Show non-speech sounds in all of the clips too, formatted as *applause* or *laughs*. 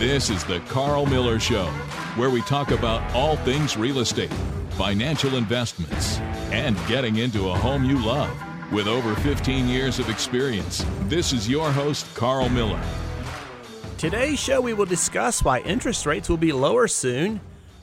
This is the Carl Miller Show, where we talk about all things real estate, financial investments, and getting into a home you love. With over 15 years of experience, this is your host, Carl Miller. Today's show, we will discuss why interest rates will be lower soon,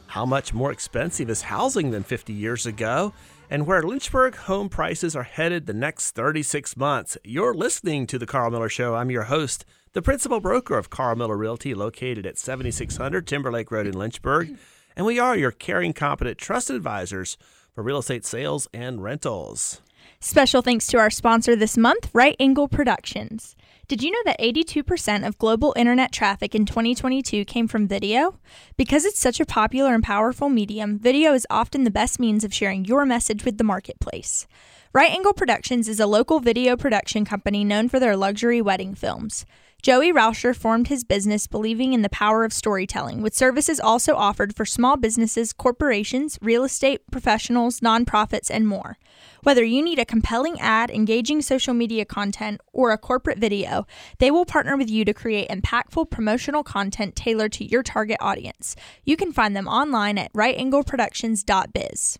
how much more expensive is housing than 50 years ago, and where Lynchburg home prices are headed the next 36 months. You're listening to The Carl Miller Show. I'm your host, the principal broker of Carl Miller Realty, located at 7600 Timberlake Road in Lynchburg. And we are your caring, competent, trusted advisors for real estate sales and rentals. Special thanks to our sponsor this month, Right Angle Productions. Did you know that 82% of global internet traffic in 2022 came from video? Because it's such a popular and powerful medium, video is often the best means of sharing your message with the marketplace. Right Angle Productions is a local video production company known for their luxury wedding films. Joey Rauscher formed his business believing in the power of storytelling, with services also offered for small businesses, corporations, real estate professionals, nonprofits, and more. Whether you need a compelling ad, engaging social media content, or a corporate video, they will partner with you to create impactful promotional content tailored to your target audience. You can find them online at rightangleproductions.biz.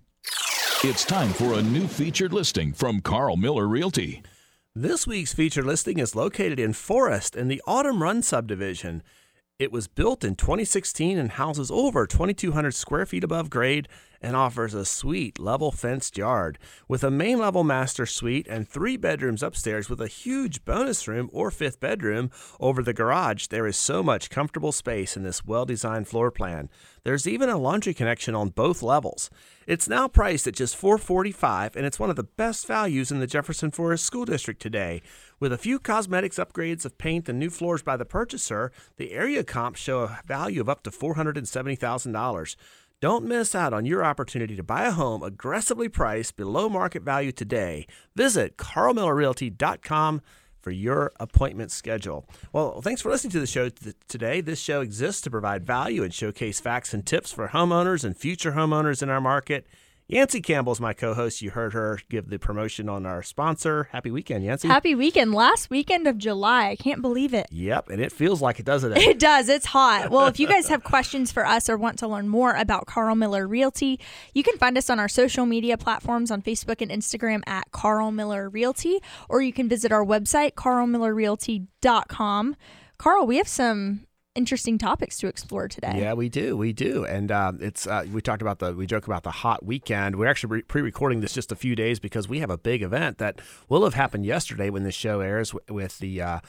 It's time for a new featured listing from Carl Miller Realty. This week's feature listing is located in Forest in the Autumn Run subdivision. It was built in 2016 and houses over 2,200 square feet above grade and offers a sweet level fenced yard with a main level master suite and three bedrooms upstairs with a huge bonus room or fifth bedroom over the garage. There is so much comfortable space in this well designed floor plan. There's even a laundry connection on both levels. It's now priced at just 445 and it's one of the best values in the Jefferson Forest School District today. With a few cosmetics upgrades of paint and new floors by the purchaser, the area comps show a value of up to $470,000. Don't miss out on your opportunity to buy a home aggressively priced below market value today. Visit carlmillerrealty.com for your appointment schedule. Well, thanks for listening to the show today. This show exists to provide value and showcase facts and tips for homeowners and future homeowners in our market. Yancey Campbell is my co-host. You heard her give the promotion on our sponsor. Happy weekend, Yancey. Happy weekend. Last weekend of July. I can't believe it. Yep, and it feels like it, doesn't it? *laughs* It does. It's hot. Well, if you guys have questions for us or want to learn more about Carl Miller Realty, you can find us on our social media platforms on Facebook and Instagram at Carl Miller Realty, or you can visit our website, carlmillerrealty.com. Carl, we have some interesting topics to explore today. Yeah, we do, we do, and um, it's uh, we talked about the we joke about the hot weekend. We're actually pre-recording this just a few days because we have a big event that will have happened yesterday when this show airs with the. Uh,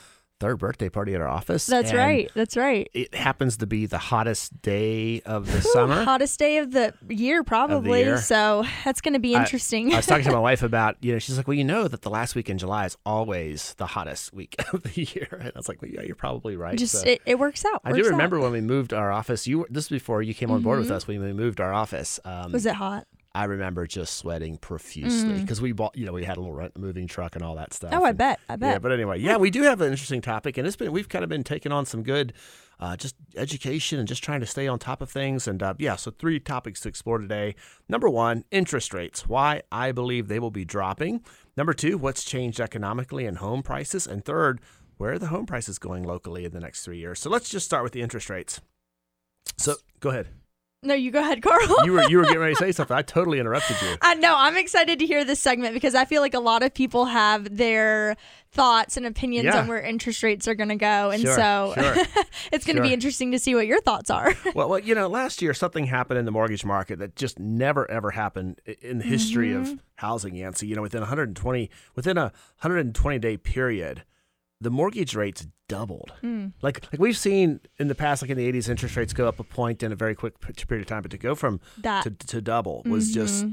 third birthday party at our office. That's right. That's right. It happens to be the hottest day of the Ooh, summer. Hottest day of the year, probably. The year. So that's going to be interesting. I, I, was talking to my wife *laughs* about, you know, she's like, well, you know that the last week in July is always the hottest week *laughs* of the year. And I was like, well, yeah, you're probably right. Just, so, it, it, works out. I works do remember out. when we moved our office. You This was before you came on board mm-hmm. with us when we moved our office. Um, was it hot? I remember just sweating profusely because mm. we bought, you know, we had a little rent, moving truck and all that stuff. Oh, I and, bet, I bet. Yeah, but anyway, yeah, we do have an interesting topic, and it's been we've kind of been taking on some good, uh, just education and just trying to stay on top of things. And uh, yeah, so three topics to explore today. Number one, interest rates. Why I believe they will be dropping. Number two, what's changed economically and home prices. And third, where are the home prices going locally in the next three years? So let's just start with the interest rates. So go ahead. No, you go ahead, Carl. you were you were getting ready to say *laughs* something. I totally interrupted you. I know. I'm excited to hear this segment because I feel like a lot of people have their thoughts and opinions yeah. on where interest rates are going to go, and sure, so sure, *laughs* it's going to sure. be interesting to see what your thoughts are. *laughs* well, well, you know, last year something happened in the mortgage market that just never ever happened in the history mm-hmm. of housing. Yancey, you know, within 120 within a 120 day period the mortgage rates doubled. Mm. Like like we've seen in the past, like in the 80s, interest rates go up a point in a very quick period of time, but to go from that. to, to double was mm-hmm. just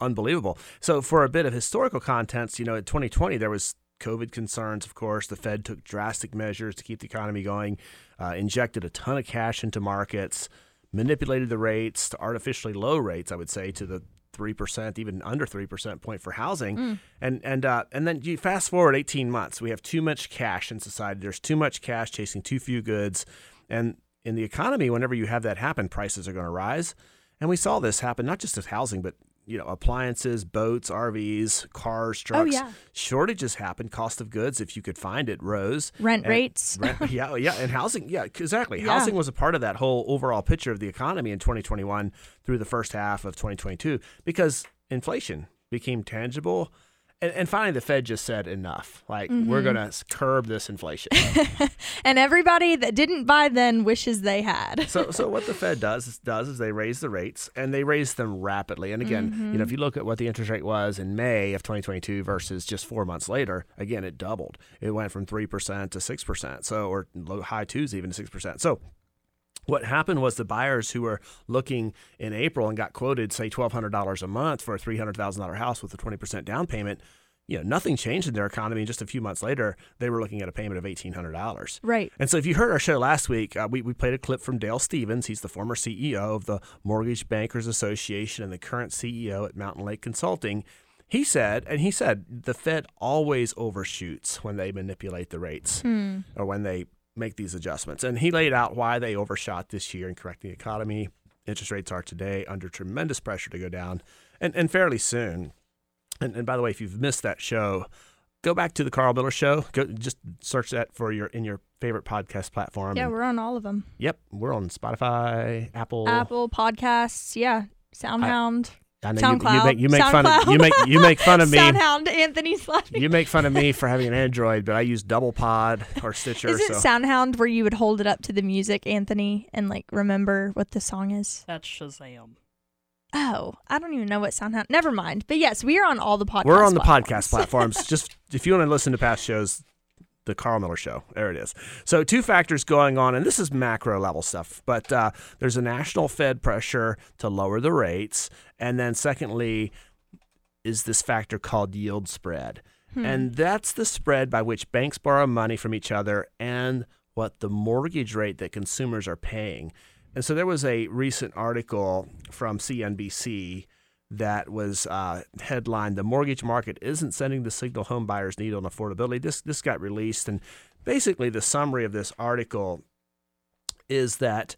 unbelievable. So for a bit of historical context, you know, in 2020 there was COVID concerns, of course. The Fed took drastic measures to keep the economy going, uh, injected a ton of cash into markets, manipulated the rates to artificially low rates, I would say, to the three percent, even under three percent point for housing, mm. and and uh, and then you fast forward eighteen months, we have too much cash in society. There's too much cash chasing too few goods, and in the economy, whenever you have that happen, prices are going to rise, and we saw this happen not just with housing, but you know, appliances, boats, RVs, cars, oh, trucks. Oh, yeah. Shortages happened. Cost of goods, if you could find it, rose. Rent And- rates. Rent, *laughs* yeah, yeah, and housing, yeah, exactly. Yeah. Housing was a part of that whole overall picture of the economy in 2021 through the first half of 2022 because inflation became tangible. And, and finally, the Fed just said enough. Like, we're Mm-hmm. going to curb this inflation. *laughs* And everybody that didn't buy then wishes they had. so, so *laughs* what the Fed does is, does is they raise the rates and they raise them rapidly. And again, Mm-hmm. you know, if you look at what the interest rate was in May of 2022 versus just four months later, again, it doubled. It went from three percent to six percent. So, or low high twos even to six percent. So. What happened was the buyers who were looking in April and got quoted, say, twelve hundred dollars a month for a three hundred thousand dollar house with a twenty percent down payment. You know, nothing changed in their economy. And just a few months later, they were looking at a payment of eighteen hundred dollars. Right. And so, if you heard our show last week, uh, we, we played a clip from Dave Stevens. He's the former CEO of the Mortgage Bankers Association and the current CEO at Mountain Lake Consulting. He said, and he said, the Fed always overshoots when they manipulate the rates or when they make these adjustments. And he laid out why they overshot this year in correcting the economy. Interest rates are today under tremendous pressure to go down and, and fairly soon. And, and by the way, if you've missed that show, go back to the Carl Miller Show. Go just search that for your in your favorite podcast platform. Yeah, And- we're on all of them. yep, we're on Spotify, Apple. Apple Podcasts, yeah. Soundhound. I know you, you SoundCloud. make you make fun of you make you make fun of *laughs* me. Soundhound. Anthony's laughing. You make fun of me for having an Android, but I use Double Pod or Stitcher. Is it so Soundhound where you would hold it up to the music, Anthony, and like remember what the song is? That's Shazam. Oh, I don't even know what Soundhound. Never mind. But yes, we are on all the podcast. we're on the platforms. podcast platforms. Just if you want to listen to past shows, the Carl Miller Show. There it is. So two factors going on, and this is macro level stuff. But uh, there's a national Fed pressure to lower the rates, and then secondly, is this factor called yield spread, and that's the spread by which banks borrow money from each other and what the mortgage rate that consumers are paying. And so there was a recent article from CNBC that was uh, headlined "The Mortgage Market Isn't Sending the Signal Home Buyers Need on Affordability." This this got released, and basically the summary of this article is that,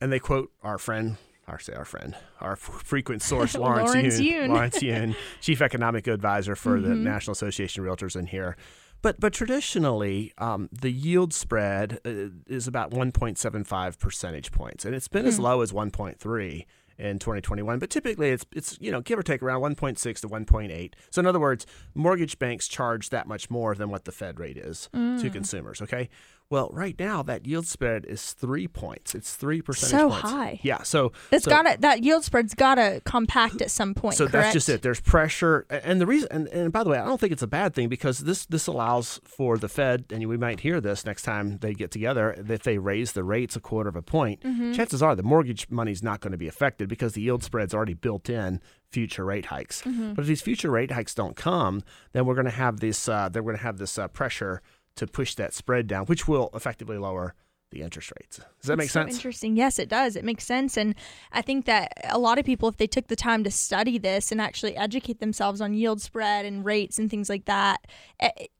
and they quote our friend, our say our friend, our frequent source *laughs* Lawrence, Lawrence Yun, Yun. Lawrence Yun, *laughs* chief economic advisor for the National Association of Realtors in here. But but traditionally, um, the yield spread uh, is about 1.75 percentage points, and it's been as low as 1.3 in 2021. But typically, it's it's you know give or take around 1.6 to 1.8. So in other words, mortgage banks charge that much more than what the Fed rate is to mm. consumers. Okay. Well, right now that yield spread is three points. It's three percentage So points. high. Yeah. So It's so, gotta that yield spread's gotta compact at some point. so correct? that's just it. There's pressure, and the reason, and, and by the way, I don't think it's a bad thing because this this allows for the Fed, and we might hear this next time they get together. If they raise the rates a quarter of a point, Mm-hmm. chances are the mortgage money's not going to be affected because the yield spread's already built in future rate hikes. Mm-hmm. But if these future rate hikes don't come, then we're going to have this. Uh, they're going to have this uh, pressure to push that spread down, which will effectively lower the interest rates. Does that make It's so sense? interesting. Yes, it does. It makes sense. And I think that a lot of people, if they took the time to study this and actually educate themselves on yield spread and rates and things like that, it,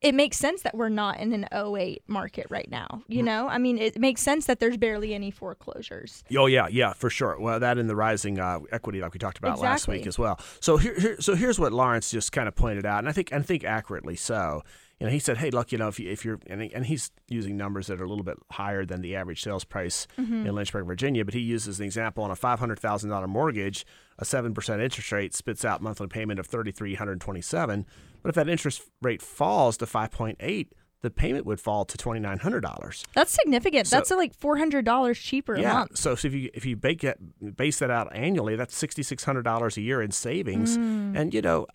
it makes sense that we're not in an 08 market right now. Mm-hmm. You know, I mean, it makes sense that there's barely any foreclosures. Oh yeah, yeah, for sure. Well, that and the rising uh, equity, like we talked about last week as well. So here, here, so here's what Lawrence just kind of pointed out, and I think, and I think accurately so. You know, he said, "Hey, look, you know, if you, if you're," and, he, and he's using numbers that are a little bit higher than the average sales price in Lynchburg, Virginia. But he uses an example on a five hundred thousand dollar mortgage, a seven percent interest rate spits out monthly payment of thirty three hundred twenty seven. But if that interest rate falls to five point eight, the payment would fall to twenty nine hundred dollars. That's significant. So- That's like $400 cheaper a Yeah. month. So, so if you if you bake it, base that out annually, that's sixty six hundred dollars a year in savings. Mm. And you know,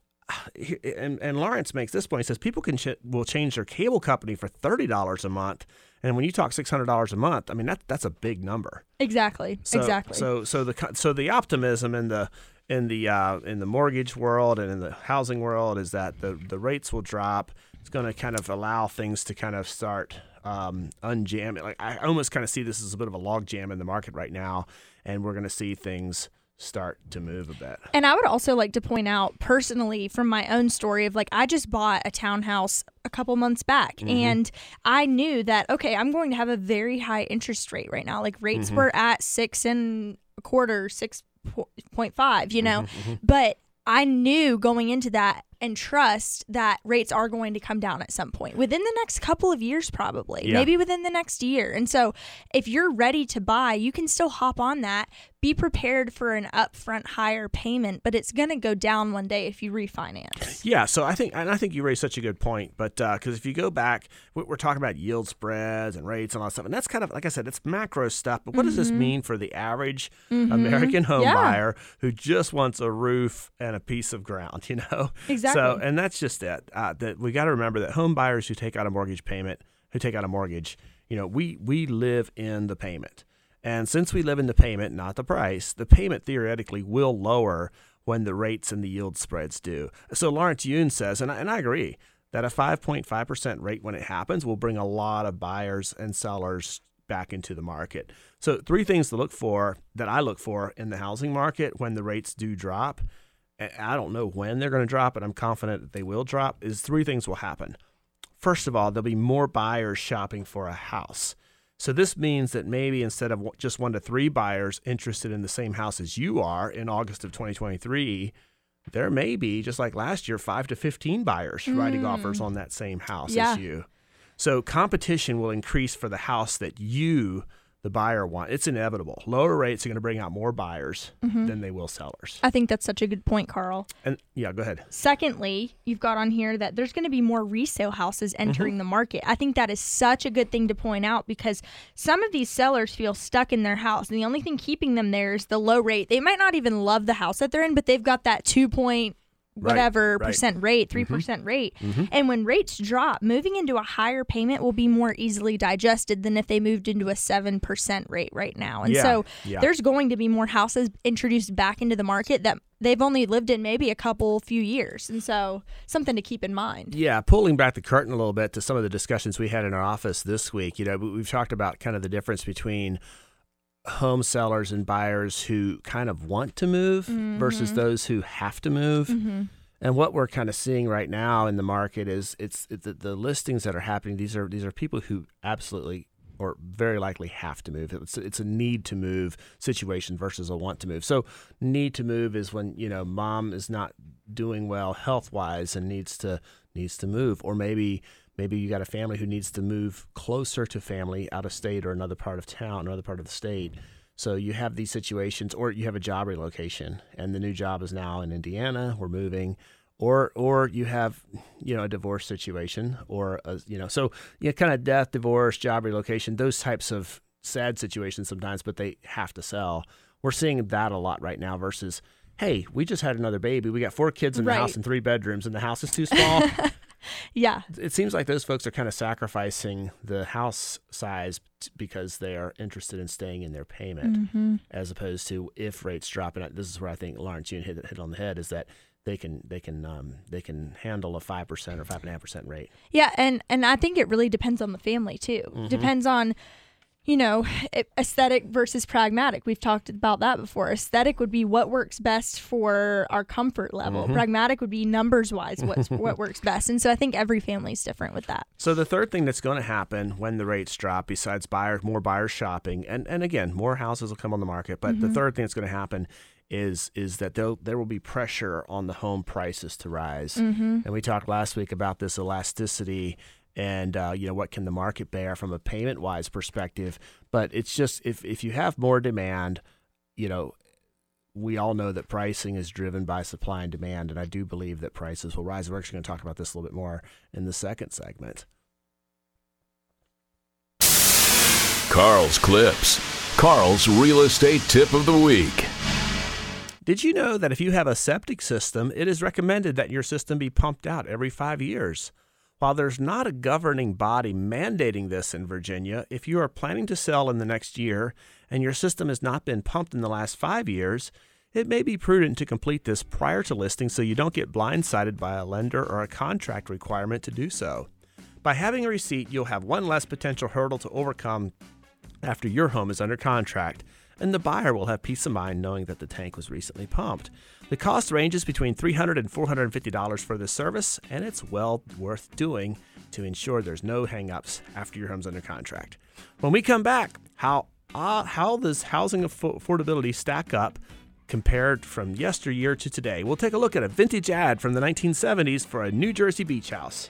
and and Lawrence makes this point. He says people can ch- will change their cable company for thirty dollars a month. And when you talk six hundred dollars a month, I mean that that's a big number. Exactly. So, exactly. So so the so the optimism in the in the uh, in the mortgage world and in the housing world is that the the rates will drop. It's going to kind of allow things to kind of start um, unjam. Like I almost kind of see this as a bit of a log jam in the market right now, and we're going to see things start to move a bit. And I would also like to point out personally from my own story of like I just bought a townhouse a couple months back Mm-hmm. and I knew that okay, I'm going to have a very high interest rate right now. Like rates Mm-hmm. were at six and a quarter, 6.5, you know. Mm-hmm, mm-hmm. But I knew going into that and trust that rates are going to come down at some point within the next couple of years, probably, yeah. maybe within the next year. And so, if you're ready to buy, you can still hop on that. Be prepared for an upfront higher payment, but it's going to go down one day if you refinance. Yeah. So I think, and I think you raised such a good point. But because uh, if you go back, we're talking about yield spreads and rates and all that stuff, and that's kind of like I said, it's macro stuff. But what mm-hmm. does this mm-hmm. mean for the average mm-hmm. American home yeah. buyer who just wants a roof and a piece of ground? *laughs* You know, exactly. So, and that's just it. Uh, that we got to remember that home buyers who take out a mortgage payment, who take out a mortgage, you know, we we live in the payment. And since we live in the payment, not the price, the payment theoretically will lower when the rates and the yield spreads do. So Lawrence Yun says, and I, and I agree, that a 5.5% rate when it happens will bring a lot of buyers and sellers back into the market. So, three things to look for that I look for in the housing market when the rates do drop I don't know when they're going to drop, but I'm confident that they will drop, is three things will happen. First of all, there'll be more buyers shopping for a house. So this means that maybe instead of just one to three buyers interested in the same house as you are in August of 2023, there may be, just like last year, five to 15 buyers mm. writing offers on that same house yeah. as you. So competition will increase for the house that you the buyer want. It's inevitable. Lower rates are going to bring out more buyers mm-hmm. than they will sellers. I think that's such a good point, Carl. And yeah, go ahead. Secondly, you've got on here that there's going to be more resale houses entering mm-hmm. the market. I think that is such a good thing to point out because some of these sellers feel stuck in their house, and the only thing keeping them there is the low rate. They might not even love the house that they're in, but they've got that two point whatever right, percent rate, 3 mm-hmm. percent mm-hmm. rate. Mm-hmm. And when rates drop, moving into a higher payment will be more easily digested than if they moved into a 7% rate right now. And yeah, so yeah. there's going to be more houses introduced back into the market that they've only lived in maybe a couple few years. And so something to keep in mind. Yeah, pulling back the curtain a little bit to some of the discussions we had in our office this week, you know, we've talked about kind of the difference between home sellers and buyers who kind of want to move mm-hmm. versus those who have to move. Mm-hmm. And what we're kind of seeing right now in the market is it's, it's the, the, listings that are happening. These are these are people who absolutely or very likely have to move. It's it's a need to move situation versus a want to move. So need to move is when you know mom is not doing well health wise and needs to needs to move, or maybe maybe you got a family who needs to move closer to family out of state or another part of town, another part of the state. So you have these situations, or you have a job relocation, and the new job is now in Indiana. We're moving, or or you have you know a divorce situation, or a, you know so you know, kind of death, divorce, job relocation, those types of sad situations sometimes, but they have to sell. We're seeing that a lot right now versus hey, we just had another baby. We got four kids in the right. house and three bedrooms, and the house is too small. *laughs* *laughs* yeah. It seems like those folks are kind of sacrificing the house size t- because they are interested in staying in their payment, mm-hmm. as opposed to if rates drop. And this is where I think Lawrence you hit hit on the head is that they can they can um, they can handle a five percent or five and a half percent rate. Yeah, and and I think it really depends on the family too. Mm-hmm. Depends on you know, aesthetic versus pragmatic. We've talked about that before. Aesthetic would be what works best for our comfort level. Mm-hmm. Pragmatic would be numbers wise what's *laughs* what works best. And so I think every family is different with that. So the third thing that's going to happen when the rates drop, besides buyers, more buyers shopping, and and again, more houses will come on the market. But mm-hmm. the third thing that's going to happen is is that there there will be pressure on the home prices to rise. Mm-hmm. And we talked last week about this elasticity and uh, you know what can the market bear from a payment wise perspective. But it's just if if you have more demand, you know. We all know that pricing is driven by supply and demand, and I do believe that prices will rise. We're actually going to talk about this a little bit more in the second segment. Carl's Clips, Carl's real estate tip of the week. Did you know that if you have a septic system, it is recommended that your system be pumped out every five years? While there's not a governing body mandating this in Virginia, if you are planning to sell in the next year and your system has not been pumped in the last five years, it may be prudent to complete this prior to listing so you don't get blindsided by a lender or a contract requirement to do so. By having a receipt, you'll have one less potential hurdle to overcome after your home is under contract, and the buyer will have peace of mind knowing that the tank was recently pumped. The cost ranges between $300 and $450 for this service, and it's well worth doing to ensure there's no hangups after your home's under contract. When we come back, how uh, how does housing affordability stack up compared from yesteryear to today. We'll take a look at a vintage ad from the 1970s for a New Jersey beach house.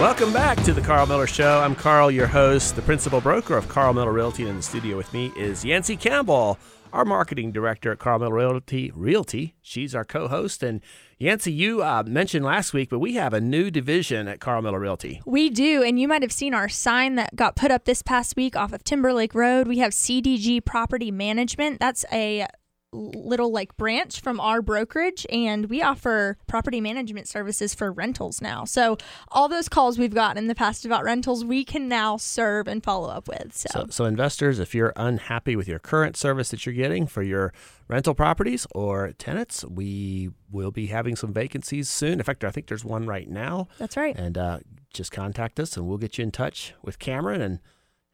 Welcome back to the Carl Miller Show. I'm Carl, your host, the principal broker of Carl Miller Realty. And in the studio with me is Yancey Campbell, our marketing director at Carl Miller Realty. Realty. She's our co-host. And Yancey, you uh, mentioned last week, but we have a new division at Carl Miller Realty. We do, and you might have seen our sign that got put up this past week off of Timberlake Road. We have CDG Property Management. That's a little like branch from our brokerage and we offer property management services for rentals now. So all those calls we've gotten in the past about rentals we can now serve and follow up with. So so, so investors if you're unhappy with your current service that you're getting for your rental properties or tenants, we will be having some vacancies soon. In fact, I think there's one right now. That's right. And uh, just contact us and we'll get you in touch with Cameron and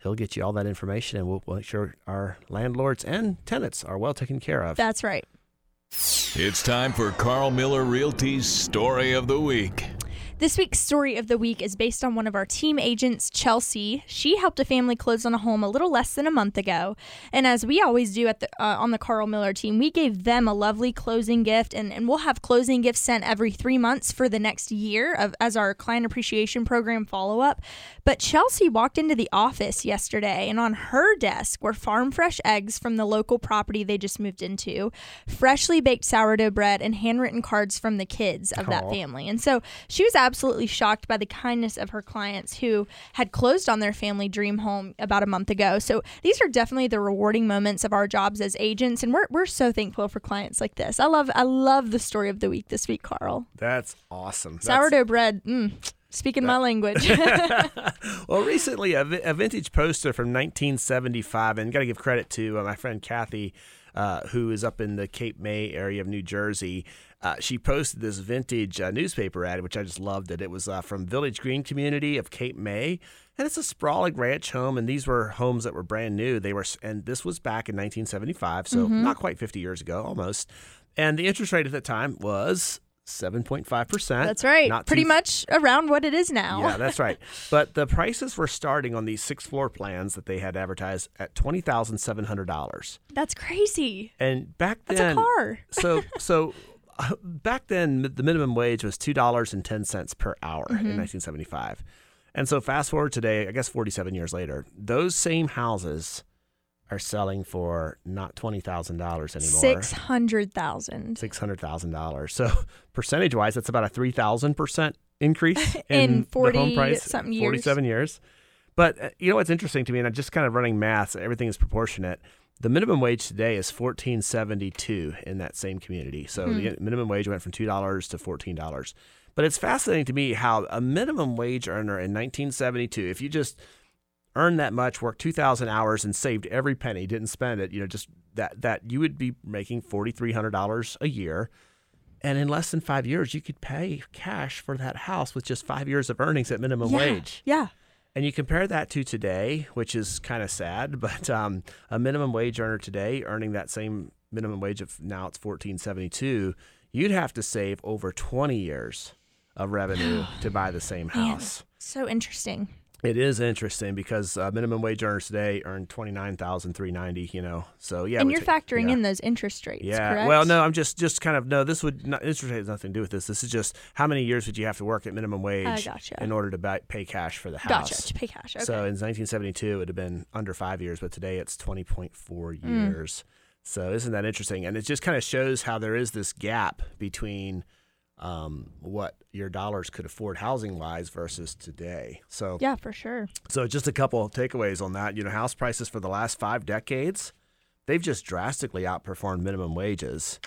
he'll get you all that information and we'll make sure our landlords and tenants are well taken care of. That's right. It's time for Carl Miller Realty's Story of the Week. This week's story of the week is based on one of our team agents, Chelsea. She helped a family close on a home a little less than a month ago, and as we always do at the uh, on the Carl Miller team, we gave them a lovely closing gift, and, and we'll have closing gifts sent every three months for the next year of as our client appreciation program follow up. But Chelsea walked into the office yesterday, and on her desk were farm fresh eggs from the local property they just moved into, freshly baked sourdough bread, and handwritten cards from the kids of that family. And so she was absolutely shocked by the kindness of her clients who had closed on their family dream home about a month ago. So these are definitely the rewarding moments of our jobs as agents, and we're, we're so thankful for clients like this. I love I love the story of the week this week, Carl. That's awesome. That's- Sourdough bread, mm, speaking my *laughs* language. *laughs* well, recently, a, vi- a vintage poster from 1975, and got to give credit to uh, my friend Kathy, uh, who is up in the Cape May area of New Jersey. Uh, she posted this vintage uh, newspaper ad, which I just loved it. It was uh, from Village Green Community of Cape May, and it's a sprawling ranch home. And these were homes that were brand new. They were, and this was back in 1975, so not quite 50 years ago, almost. And the interest rate at the time was 7.5 percent. That's right. Not Pretty too much around what it is now. yeah, that's right. *laughs* But the prices were starting on these six floor plans that they had advertised at twenty thousand seven hundred dollars. That's crazy. And back then That's a car. so so *laughs* *laughs* back then the minimum wage was two dollars and ten cents per hour Mm-hmm. in nineteen seventy five. And so fast forward today, I guess forty seven years later, those same houses are selling for not twenty thousand dollars anymore. Six hundred thousand. Six hundred thousand dollars. So *laughs* percentage wise, that's about a three thousand percent increase *laughs* In in, the 40 home price. something years. Forty-seven years. But uh, you know what's interesting to me, and I'm just kind of running math. Everything is proportionate. The minimum wage today is fourteen seventy-two in that same community. So Hmm. the minimum wage went from two dollars to fourteen dollars. But it's fascinating to me how a minimum wage earner in 1972, if you just earned that much, worked 2,000 hours, and saved every penny, didn't spend it, you know, just that that you would be making $4,300 a year. And in less than five years, you could pay cash for that house with just five years of earnings at minimum yeah. wage. Yeah. And you compare that to today, which is kind of sad, *laughs* but um, a minimum wage earner today earning that same minimum wage of now it's 1472, you'd have to save over 20 years of revenue *gasps* to buy the same Man, house. So interesting. It is interesting because uh, minimum wage earners today earn twenty nine thousand three ninety. You know, so yeah, and you're factoring yeah. in those interest rates, Yeah. correct? Well, no, I'm just just kind of no. This would not interest rate has nothing to do with this. This is just how many years would you have to work at minimum wage gotcha. in order to buy, pay cash for the house? Gotcha. To pay cash. Okay. So in 1972, it would have been under five years, but today it's 20.4 Mm. years. So isn't that interesting? And it just kind of shows how there is this gap between um, what your dollars could afford housing wise versus today. So yeah, for sure. so just a couple of takeaways on that. You know, house prices for the last five decades, they've just drastically outperformed minimum wages.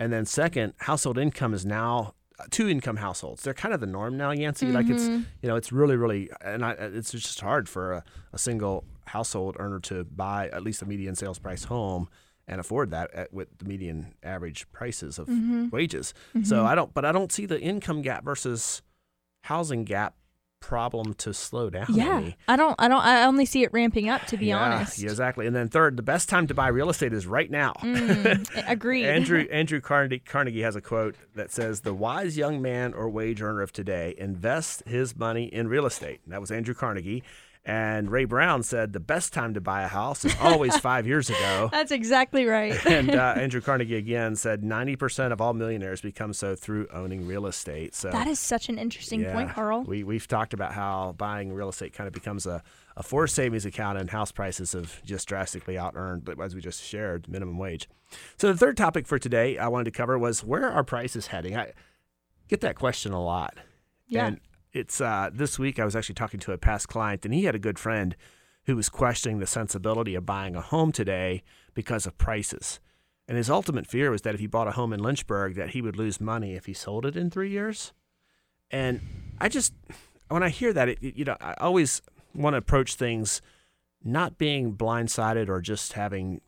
And then second, household income is now uh, two income households. They're kind of the norm now, Yancey. Like it's Mm-hmm. you know it's really really and I, it's just hard for a, a single household earner to buy at least a median sales price home and afford that at, with the median average prices of Mm-hmm. wages. So I don't, but I don't see the income gap versus housing gap problem to slow down. Yeah. I don't, I don't, I only see it ramping up to be yeah, honest. yeah, exactly. And then third, the best time to buy real estate is right now. Mm, *laughs* agreed. Andrew *laughs* Andrew Carnegie, Carnegie has a quote that says, "The wise young man or wage earner of today invests his money in real estate." And that was Andrew Carnegie. And Ray Brown said, "The best time to buy a house is always *laughs* five years ago." *laughs* That's exactly right. *laughs* and uh, Andrew Carnegie again said, "90% of all millionaires become so through owning real estate." So that is such an interesting yeah, point, Carl. We we've talked about how buying real estate kind of becomes a a forced savings account, and house prices have just drastically out earned, as we just shared, minimum wage. So the third topic for today I wanted to cover was where are prices heading? I get that question a lot. Yeah. And it's uh, this week I was actually talking to a past client, and he had a good friend who was questioning the sensibility of buying a home today because of prices. And his ultimate fear was that if he bought a home in Lynchburg, that he would lose money if he sold it in three years. And I just, when I hear that, it, you know, I always want to approach things not being blindsided or just having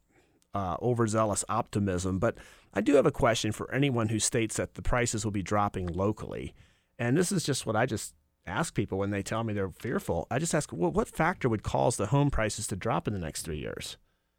uh, overzealous optimism. But I do have a question for anyone who states that the prices will be dropping locally. And this is just what I just ask people when they tell me they're fearful. I just ask, well, what factor would cause the home prices to drop in the next three years?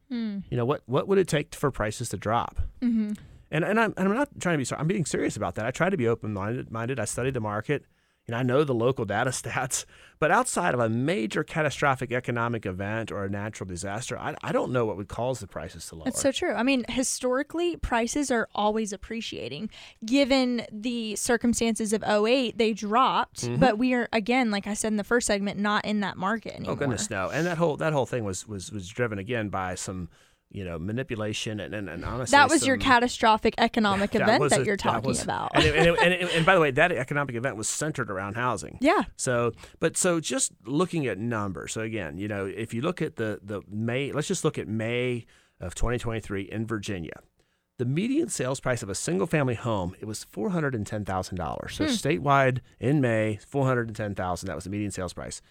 Hmm. You know, what, what would it take for prices to drop? Mm-hmm. And and I'm, and I'm not trying to be sorry. I'm being serious about that. I try to be open minded. Minded. I study the market. Know, I know the local data *laughs* stats. But outside of a major catastrophic economic event or a natural disaster, I, I don't know what would cause the prices to lower. That's so true. I mean, historically, prices are always appreciating. Given the circumstances of 08, they dropped, Mm-hmm. but we are again, like I said in the first segment, not in that market anymore. oh goodness, no. And that whole that whole thing was was was driven again by some you know manipulation and and, and honestly That was your catastrophic *laughs* economic that event that a- you're talking was- about. And, it- and, it- and, it- and by the way, that *laughs* economic event was centered around housing. yeah. So, but so just looking at numbers. So again, you know, if you look at the the May, let's just look at May of 2023 in Virginia. The median sales price of a single family home it was four hundred and ten thousand dollars. So hmm. statewide in May, four hundred and ten thousand. That was the median sales price.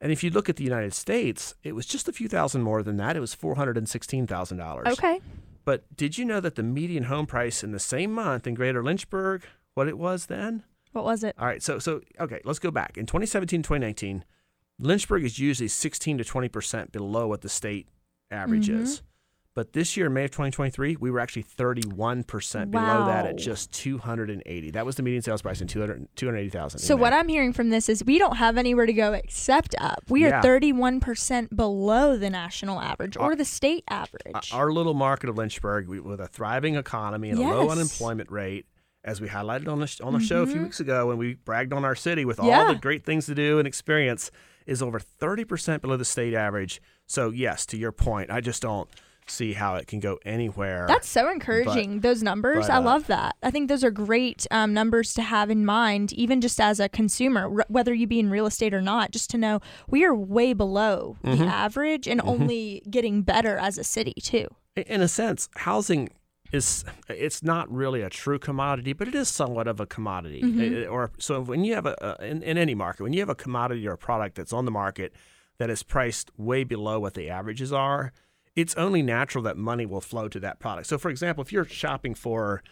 And if you look at the United States, it was just a few thousand more than that. It was four hundred and sixteen thousand dollars. Okay. But did you know that the median home price in the same month in Greater Lynchburg, what it was then? What was it? All right, so so okay, let's go back. In 2017, 2019, Lynchburg is usually 16 to 20 percent below what the state average Mm-hmm. is. But this year, May of 2023, we were actually 31 percent below that at just 280. That was the median sales price in 200, 280,000. in So what I'm hearing from this is we don't have anywhere to go except up. We Yeah. are 31% below the national average or the state average. our little market of Lynchburg, we, with a thriving economy and a low unemployment rate, as we highlighted on the sh- on the show a few weeks ago when we bragged on our city with all Mm-hmm. The great things to do and experience, is over thirty percent below the state average. So yes, to your point, I just don't see how it can go anywhere. That's so encouraging. those numbers, but, I uh, love that. I think those are great um, numbers to have in mind, even just as a consumer, r- whether you be in real estate or not, just to know we are way below Mm-hmm. the average and only getting better as a city, too. in a sense, housing is it's not really a true commodity, but it is somewhat of a commodity. Mm-hmm. Or so when you have a, a in, in any market, when you have a commodity or a product that's on the market that is priced way below what the averages are, it's only natural that money will flow to that product. So, for example, if you're shopping for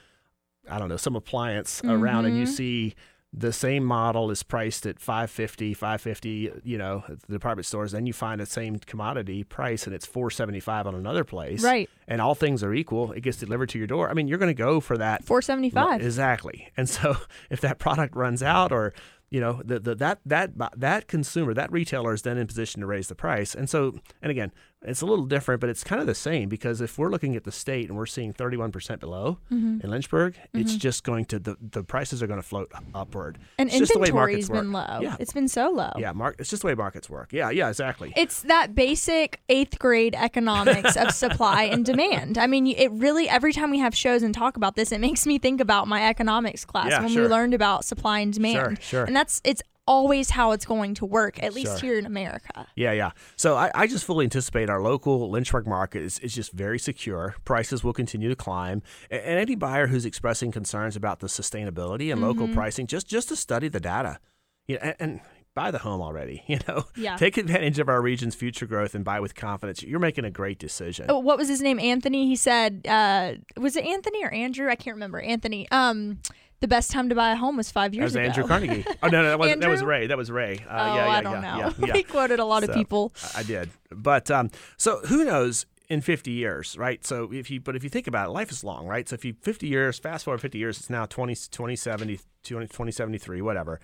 I don't know some appliance around and you Mm-hmm. see the same model is priced at 550 550 you know at the department stores then you find the same commodity price and it's 475 on another place Right. and all things are equal it gets delivered to your door i mean you're going to go for that 475. exactly and so *laughs* if that product runs out or you know the, the that that that consumer that retailer is then in position to raise the price and so and again it's a little different but it's kind of the same because if we're looking at the state and we're seeing 31% below Mm-hmm. in lynchburg it's just going to the, the prices are going to float upward and it's just the way been work. low. yeah It's been so low. yeah mark it's just the way markets work yeah yeah exactly It's that basic eighth grade economics of supply and *laughs* demand. I mean, it really, every time we have shows and talk about this, it makes me think about my economics class Yeah, when sure. we learned about supply and demand. Sure, sure. And that's, it's always how it's going to work, at least Sure. here in America. Yeah, yeah. So I, I just fully anticipate our local Lynchburg market is, is just very secure. Prices will continue to climb. A- And any buyer who's expressing concerns about the sustainability and local pricing, just just to study the data. Yeah, and, and buy the home already. *laughs* You know, Yeah. take advantage of our region's future growth and buy with confidence. You're making a great decision. Oh, what was his name? Anthony. He said, uh, was it Anthony or Andrew? I can't remember. Anthony. Um, The best time to buy a home was five years ago. That was ago. Andrew Carnegie. *laughs* Oh no, no that, wasn't, that was Ray. That was Ray. Uh, oh, yeah, yeah, I don't yeah, know. Yeah, *laughs* yeah. we quoted a lot of people. I did, but um, so who knows in 50 years, right? So if you, but if you think about it, life is long, right? So if you 50 years, fast forward 50 years, it's now 20, 2070, 2073, whatever.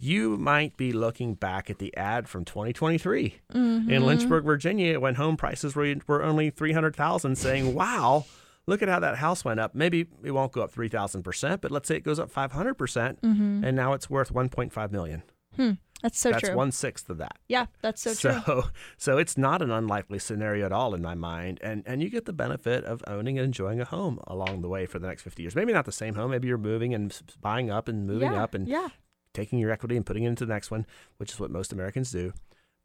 You might be looking back at the ad from 2023 Mm-hmm. in Lynchburg, Virginia, when home prices were were only 300,000, saying, "Wow." Look at how that house went up. Maybe it won't go up 3,000%, but let's say it goes up 500%, percent mm-hmm. and now it's worth 1.5 million. Hmm. That's so true. That's one sixth of that. yeah, that's so, true. So, *laughs* so it's not an unlikely scenario at all in my mind, and and you get the benefit of owning and enjoying a home along the way for the next fifty years. Maybe not the same home. Maybe you're moving and buying up and moving yeah, up and yeah. taking your equity and putting it into the next one, which is what most Americans do.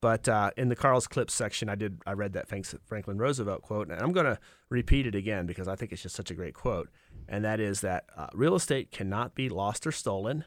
But uh, in the Carl's Clips section, I did I read that Franklin Roosevelt quote, and I'm going to repeat it again because I think it's just such a great quote, and that is that uh, real estate cannot be lost or stolen.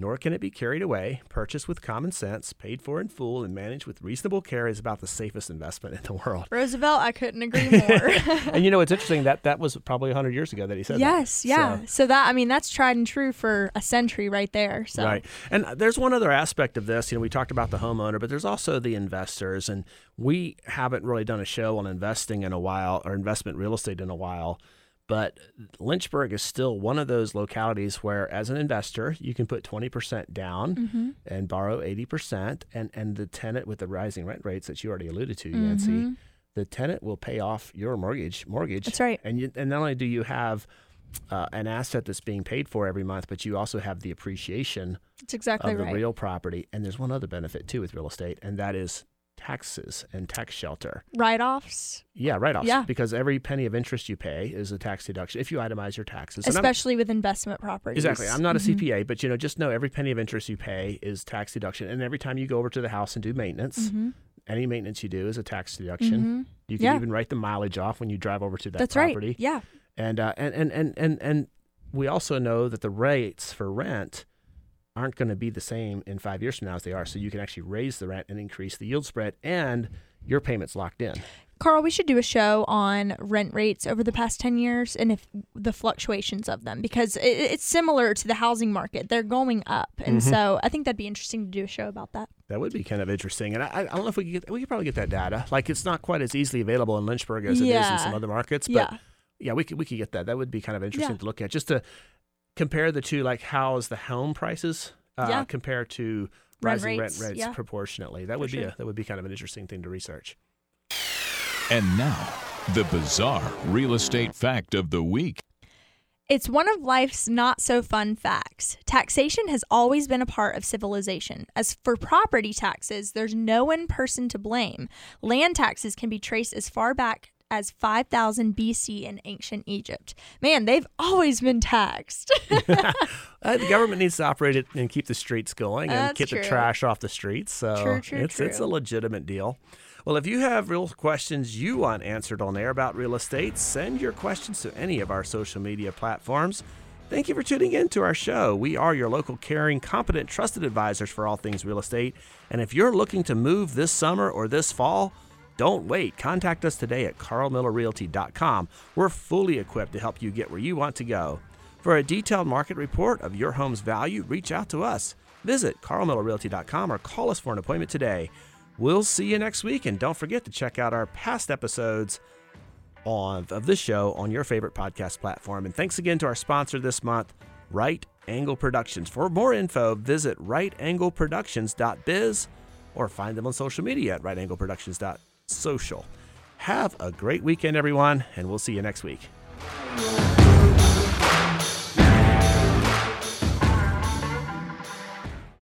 Nor can it be carried away. Purchased with common sense, paid for in full, and managed with reasonable care is about the safest investment in the world. Roosevelt, I couldn't agree *laughs* more. and you know, it's interesting that that was probably 100 years ago that he said that. yes, yeah. So- So. that I mean that's tried and true for a century right there. So Right. And there's one other aspect of this. You know, we talked about the homeowner, but there's also the investors. And we haven't really done a show on investing in a while or investment real estate in a while. But Lynchburg is still one of those localities where, as an investor, you can put 20% down Mm-hmm. and borrow 80%. And, and the tenant, with the rising rent rates that you already alluded to, Yancey, the tenant will pay off your mortgage. Mortgage. Mm-hmm. That's right. And you, and not only do you have uh, an asset that's being paid for every month, but you also have the appreciation That's exactly of the right. real property. And there's one other benefit too with real estate, and that is taxes and tax shelter. Write-offs, Yeah, write offs. Yeah. Because every penny of interest you pay is a tax deduction if you itemize your taxes. Especially with investment properties. Exactly. I'm not a Mhm. CPA, but you know, just know every penny of interest you pay is tax deduction, and every time you go over to the house and do maintenance, Mhm. any maintenance you do is a tax deduction. Mhm. You can Yeah. even write the mileage off when you drive over to that That's property. right. Yeah. And, uh, and and and and and we also know that the rates for rent aren't going to be the same in five years from now as they are. So you can actually raise the rent and increase the yield spread, and your payment's locked in. Carl, we should do a show on rent rates over the past 10 years and if the fluctuations of them because it, it's similar to the housing market. They're going up. And Mm-hmm. so I think that'd be interesting to do a show about that. That would be kind of interesting, and I, I don't know if we could get we could probably get that data. Like it's not quite as easily available in Lynchburg as it is in some other markets, but yeah. yeah, we could we could get that. That would be kind of interesting Yeah. to look at, just to compare the two. Like how's the home prices uh, Yeah. compared to Rent rising rates, rent rates yeah. proportionately? That would be sure. a that would be kind of an interesting thing to research. And now, the bizarre real estate fact of the week. It's one of life's not so fun facts. Taxation has always been a part of civilization. As for property taxes, there's no one person to blame. Land taxes can be traced as far back as 5000 BC in ancient Egypt. Man, they've always been taxed. *laughs* *laughs* Uh, the government needs to operate it and keep the streets going and That's keep the trash off the streets. So True, true, it's it's a legitimate deal. Well, if you have real questions you want answered on air about real estate, send your questions to any of our social media platforms. Thank you for tuning in to our show. We are your local, caring, competent, trusted advisors for all things real estate. And if you're looking to move this summer or this fall, don't wait. Contact us today at carlmillerrealty.com. We're fully equipped to help you get where you want to go. For a detailed market report of your home's value, reach out to us. Visit carlmillerrealty.com or call us for an appointment today. We'll see you next week, and don't forget to check out our past episodes of this show on your favorite podcast platform. And thanks again to our sponsor this month, Right Angle Productions. For more info, visit rightangleproductions.biz or find them on social media at rightangleproductions.social. Have a great weekend, everyone, and we'll see you next week.